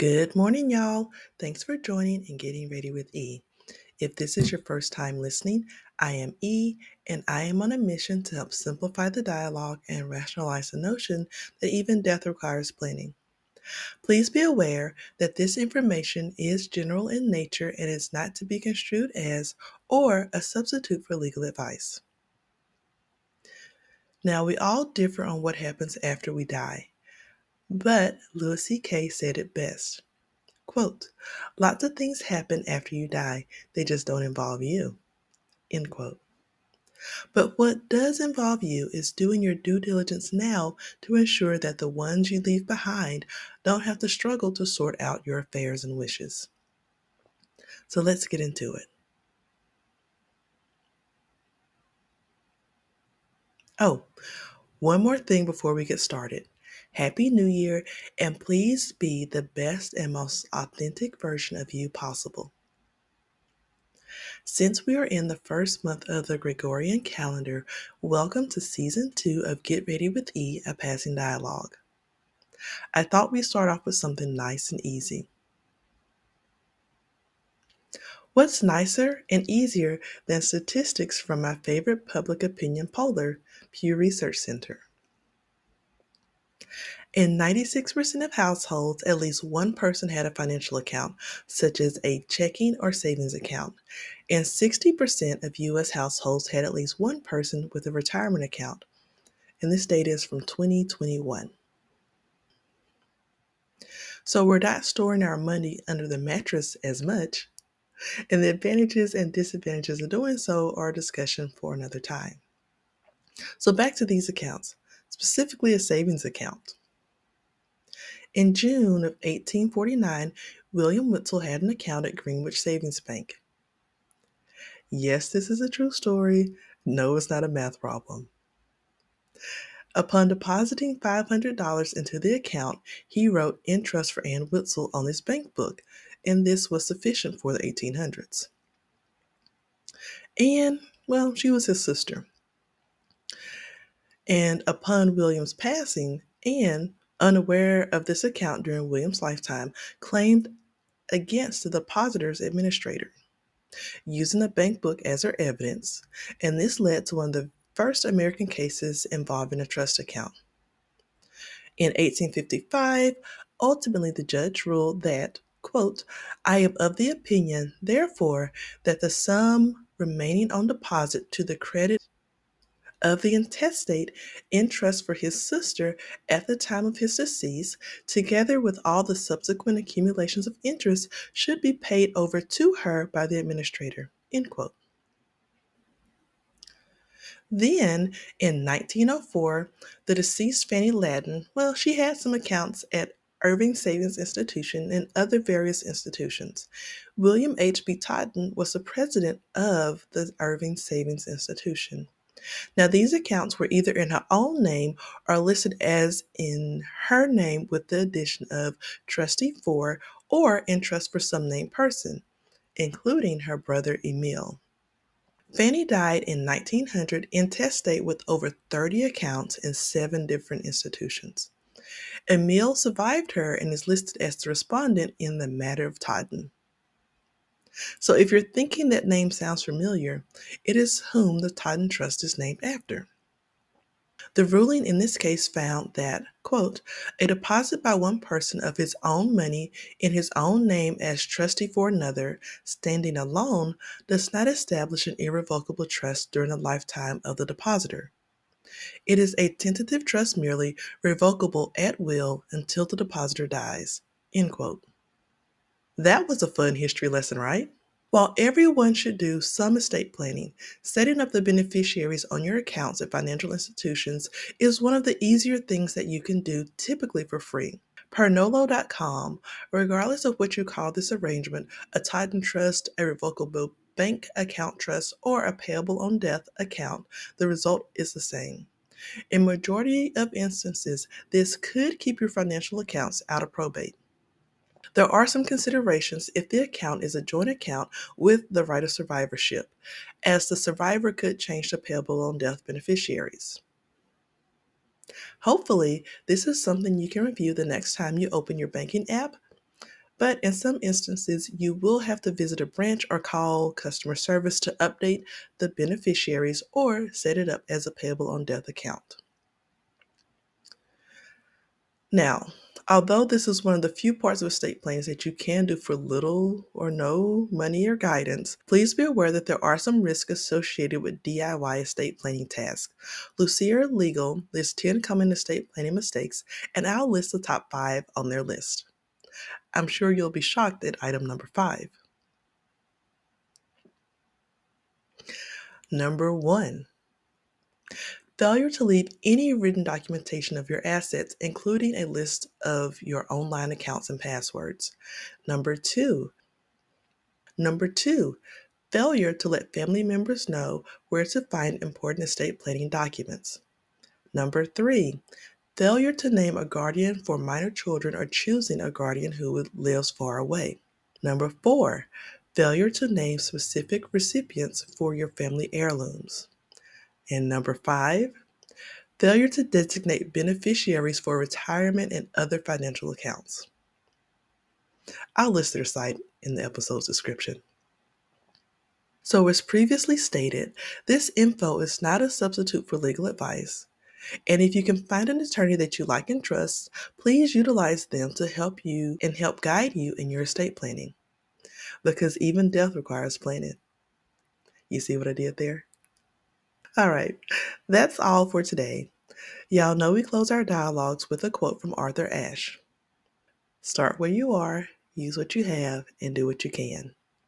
Good morning, y'all. Thanks for joining and getting ready with E. If this is your first time listening, I am E, and I am on a mission to help simplify the dialogue and rationalize the notion that even death requires planning. Please be aware that this information is general in nature and is not to be construed as or a substitute for legal advice. Now, we all differ on what happens after we die, but Louis C.K. said it best. Quote, lots of things happen after you die, they just don't involve you. End quote. But what does involve you is doing your due diligence now to ensure that the ones you leave behind don't have to struggle to sort out your affairs and wishes. So let's get into it. Oh, one more thing before we get started. Happy New Year, and please be the best and most authentic version of you possible. Since we are in the first month of the Gregorian calendar, welcome to season two of Get Ready with E, a passing dialogue. I thought we'd start off with something nice and easy. What's nicer and easier than statistics from my favorite public opinion poller, Pew Research Center? In 96% of households, at least one person had a financial account, such as a checking or savings account, and 60% of U.S. households had at least one person with a retirement account. And this data is from 2021. So we're not storing our money under the mattress as much, and the advantages and disadvantages of doing so are a discussion for another time. So back to these accounts, specifically a savings account. In June of 1849, William Witzel had an account at Greenwich Savings Bank. Yes, this is a true story. No, it's not a math problem. Upon depositing $500 into the account, he wrote interest for Anne Witzel on his bank book, and this was sufficient for the 1800s. Anne, well, she was his sister. And upon William's passing, Anne unaware of this account during William's lifetime, claimed against the depositor's administrator, using the bank book as her evidence, and this led to one of the first American cases involving a trust account. In 1855, ultimately the judge ruled that, quote, I am of the opinion, therefore, that the sum remaining on deposit to the credit of the intestate in trust for his sister at the time of his decease, together with all the subsequent accumulations of interest, should be paid over to her by the administrator. End quote. Then, in 1904, the deceased Fanny Lattan, well, she had some accounts at Irving Savings Institution and other various institutions. William H.B. Totten was the president of the Irving Savings Institution. Now, these accounts were either in her own name or listed as in her name with the addition of trustee for or in trust for some named person, including her brother Emil. Fanny died in 1900 intestate with over 30 accounts in seven different institutions. Emil survived her and is listed as the respondent in the matter of Totten. So if you're thinking that name sounds familiar, it is whom the Totten Trust is named after. The ruling in this case found that, quote, a deposit by one person of his own money in his own name as trustee for another, standing alone, does not establish an irrevocable trust during the lifetime of the depositor. It is a tentative trust merely, revocable at will until the depositor dies. End quote. That was a fun history lesson, right? While everyone should do some estate planning, setting up the beneficiaries on your accounts at financial institutions is one of the easier things that you can do, typically for free. Per Nolo.com, regardless of what you call this arrangement, a Totten trust, a revocable bank account trust, or a payable on death account, the result is the same. In majority of instances, this could keep your financial accounts out of probate. There are some considerations if the account is a joint account with the right of survivorship, as the survivor could change the payable on death beneficiaries. Hopefully, this is something you can review the next time you open your banking app, but in some instances, you will have to visit a branch or call customer service to update the beneficiaries or set it up as a payable on death account. Now, although this is one of the few parts of estate plans that you can do for little or no money or guidance, please be aware that there are some risks associated with DIY estate planning tasks. Justia Legal lists 10 common estate planning mistakes, and I'll list the top five on their list. I'm sure you'll be shocked at item number five. Number one, Failure to leave any written documentation of your assets, including a list of your online accounts and passwords. Number two, number two, failure to let family members know where to find important estate planning documents. Number three, failure to name a guardian for minor children or choosing a guardian who lives far away. Number four, failure to name specific recipients for your family heirlooms. And number five, failure to designate beneficiaries for retirement and other financial accounts. I'll list their site in the episode's description. So, as previously stated, this info is not a substitute for legal advice. And if you can find an attorney that you like and trust, please utilize them to help you and help guide you in your estate planning. Because even death requires planning. You see what I did there? All right, that's all for today. Y'all know we close our dialogues with a quote from Arthur Ashe Start where you are, use what you have, and do what you can.